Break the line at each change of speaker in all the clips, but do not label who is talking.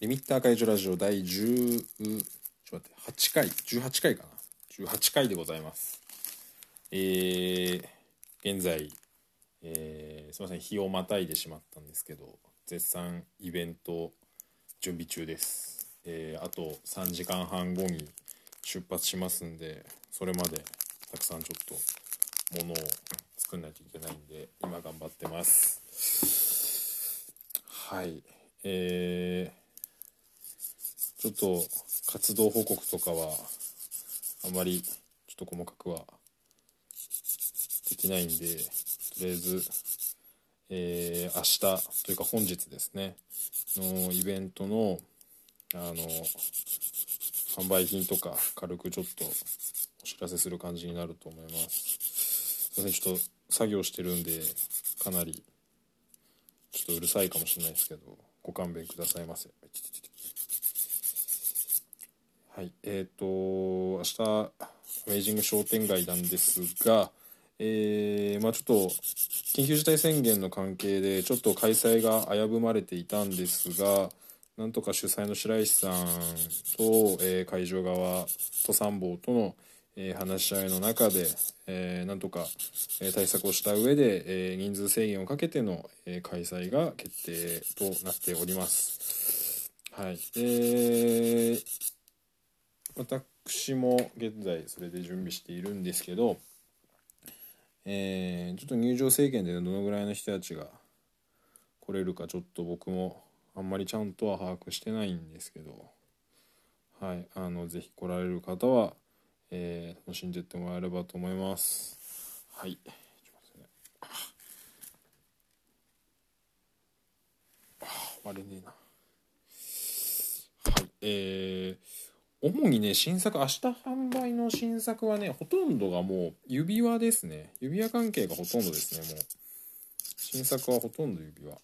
リミッター解除ラジオ第10ちょっと待って8回18回かな？18回でございます。えー、現在、えー、すいません日をまたいでしまったんですけど絶賛イベント準備中です、えー、あと3時間半後に出発しますんでそれまでたくさんちょっとものを作んないといけないんで今頑張ってます。はい。えー、ちょっと活動報告とかはあまりちょっと細かくはできないんでとりあえず、えー、明日というか本日ですねのイベントのあの販売品とか軽くちょっとお知らせする感じになると思います。すいませんちょっと作業してるんでかなりちょっとうるさいかもしれないですけどご勘弁くださいませ。はいえっ、ー、と明日アメイジング商店街なんですがえー、まあちょっと緊急事態宣言の関係でちょっと開催が危ぶまれていたんですがなんとか主催の白石さんと、えー、会場側と参謀との、えー、話し合いの中で、えー、なんとか、え対策をした上で、え人数制限をかけての、え開催が決定となっております。はい、えー、私も現在それで準備しているんですけどえー、ちょっと入場制限でどのぐらいの人たちが来れるかちょっと僕もあんまりちゃんとは把握してないんですけどはいあのぜひ来られる方は、えー、楽しんでってもらえればと思います。はい。ちょっと待ってね。あ割れねえな。はいえー主にね新作明日販売の新作はねほとんどがもう指輪ですね。指輪関係がほとんどですねもう。新作はほとんど指輪。は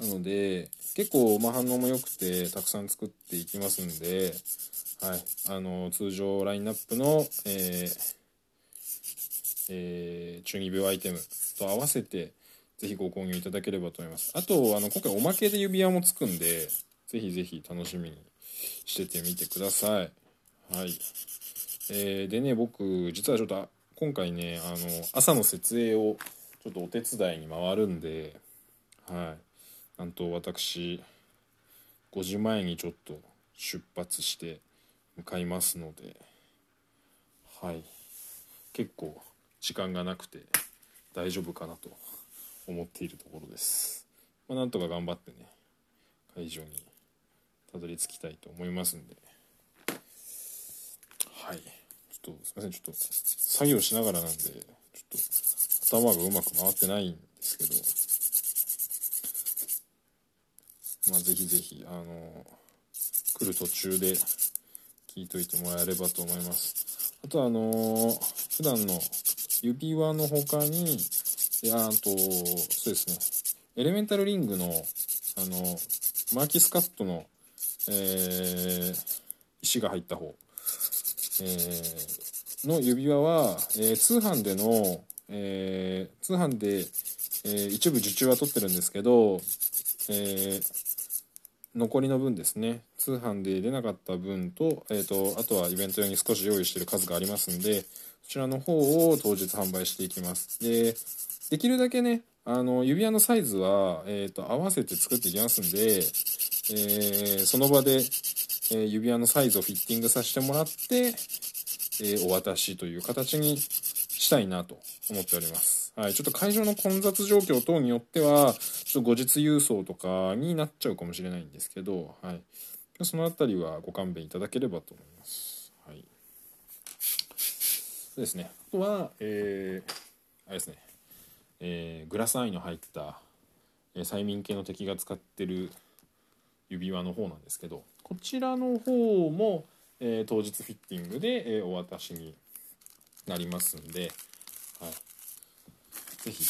い。なので結構まあ反応も良くてたくさん作っていきますんではい。あの通常ラインナップのえーえー、中二病アイテムと合わせてぜひご購入いただければと思います。あとあの今回おまけで指輪もつくんでぜひぜひ楽しみにしててみてください。はい。えー、でね、僕、実はちょっと、今回ね、あの、朝の設営をちょっとお手伝いに回るんで、はい。なんと私、5時前にちょっと出発して向かいますので、はい。結構時間がなくて大丈夫かなと思っているところです。まあ、なんとか頑張ってね、会場にたどり着きたいと思いますんで。はい。ちょっとすいません。ちょっと作業しながらなんでちょっと頭がうまく回ってないんですけど。まあぜひぜひあの来る途中で聞いといてもらえればと思います。あとあの普段の指輪の他にいやあとそうですね。エレメンタルリングのあのマーキスカットのえー、石が入った方、えー、の指輪は、えー、通販での、えー、通販で、えー、一部受注は取ってるんですけど、え、残りの分ですね。通販で出なかった分と,、えーと、あとはイベント用に少し用意してる数がありますんでそちらの方を当日販売していきます。でできるだけねあの指輪のサイズは、えーと、と合わせて作っていきますんでえー、その場で、えー、指輪のサイズをフィッティングさせてもらって、えー、お渡しという形にしたいなと思っております。はい、ちょっと会場の混雑状況等によっては、ちょっと後日郵送とかになっちゃうかもしれないんですけど、はい、そのあたりはご勘弁いただければと思います。はい、そうですね。あとは、えー、あれですね、えー、グラスアイの入った、え、催眠系の敵が使ってる指輪の方なんですけどこちらの方も、えー、当日フィッティングで、えー、お渡しになりますんで、はい、ぜひ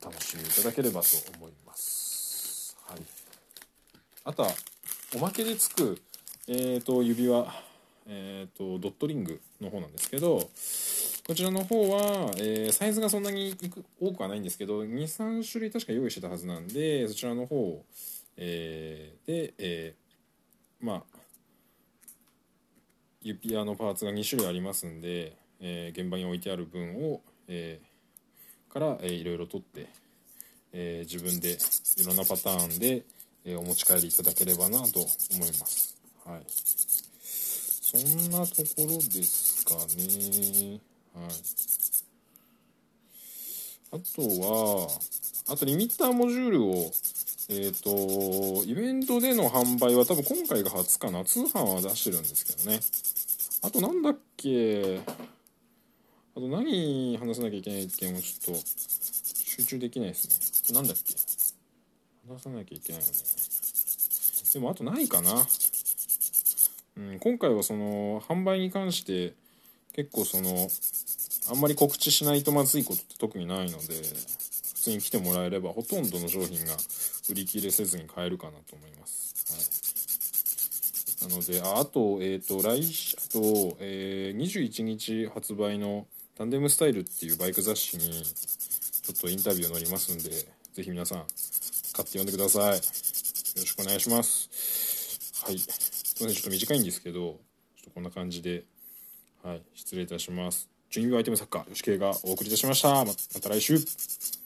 お楽しみいただければと思います、はい、あとはおまけでつく、えーと、指輪、えーと、ドットリングの方なんですけどこちらの方は、えー、サイズがそんなに多くはないんですけど23種類確か用意してたはずなんでそちらの方をえー、で、えー、まあ指輪のパーツが2種類ありますんで、えー、現場に置いてある分を、えー、から、えー、いろいろ取って、えー、自分でいろんなパターンで、えー、お持ち帰りいただければなと思います。はい。そんなところですかね。はい。あとはあとリミッターモジュールをえっ、ー、とイベントでの販売は多分今回が初かな。通販は出してるんですけどね。あとなんだっけ？あと何話さなきゃいけないっていうのもちょっと集中できないですね。なんだっけ？話さなきゃいけないよね。でもあとないかな。うん今回はその販売に関して結構そのあんまり告知しないとまずいことって特にないので。普通に来てもらえればほとんどの商品が売り切れせずに買えるかなと思います。はい、なので、ああと、えっ、ー、と、来週、あと、えー、21日発売のタンデムスタイルっていうバイク雑誌にちょっとインタビュー載りますんで、ぜひ皆さん買って読んでください。よろしくお願いします。はい。すいません、ちょっと短いんですけど、ちょっとこんな感じで、はい、失礼いたします。準備アイテム作家、吉慶がお送りいたしました。また来週。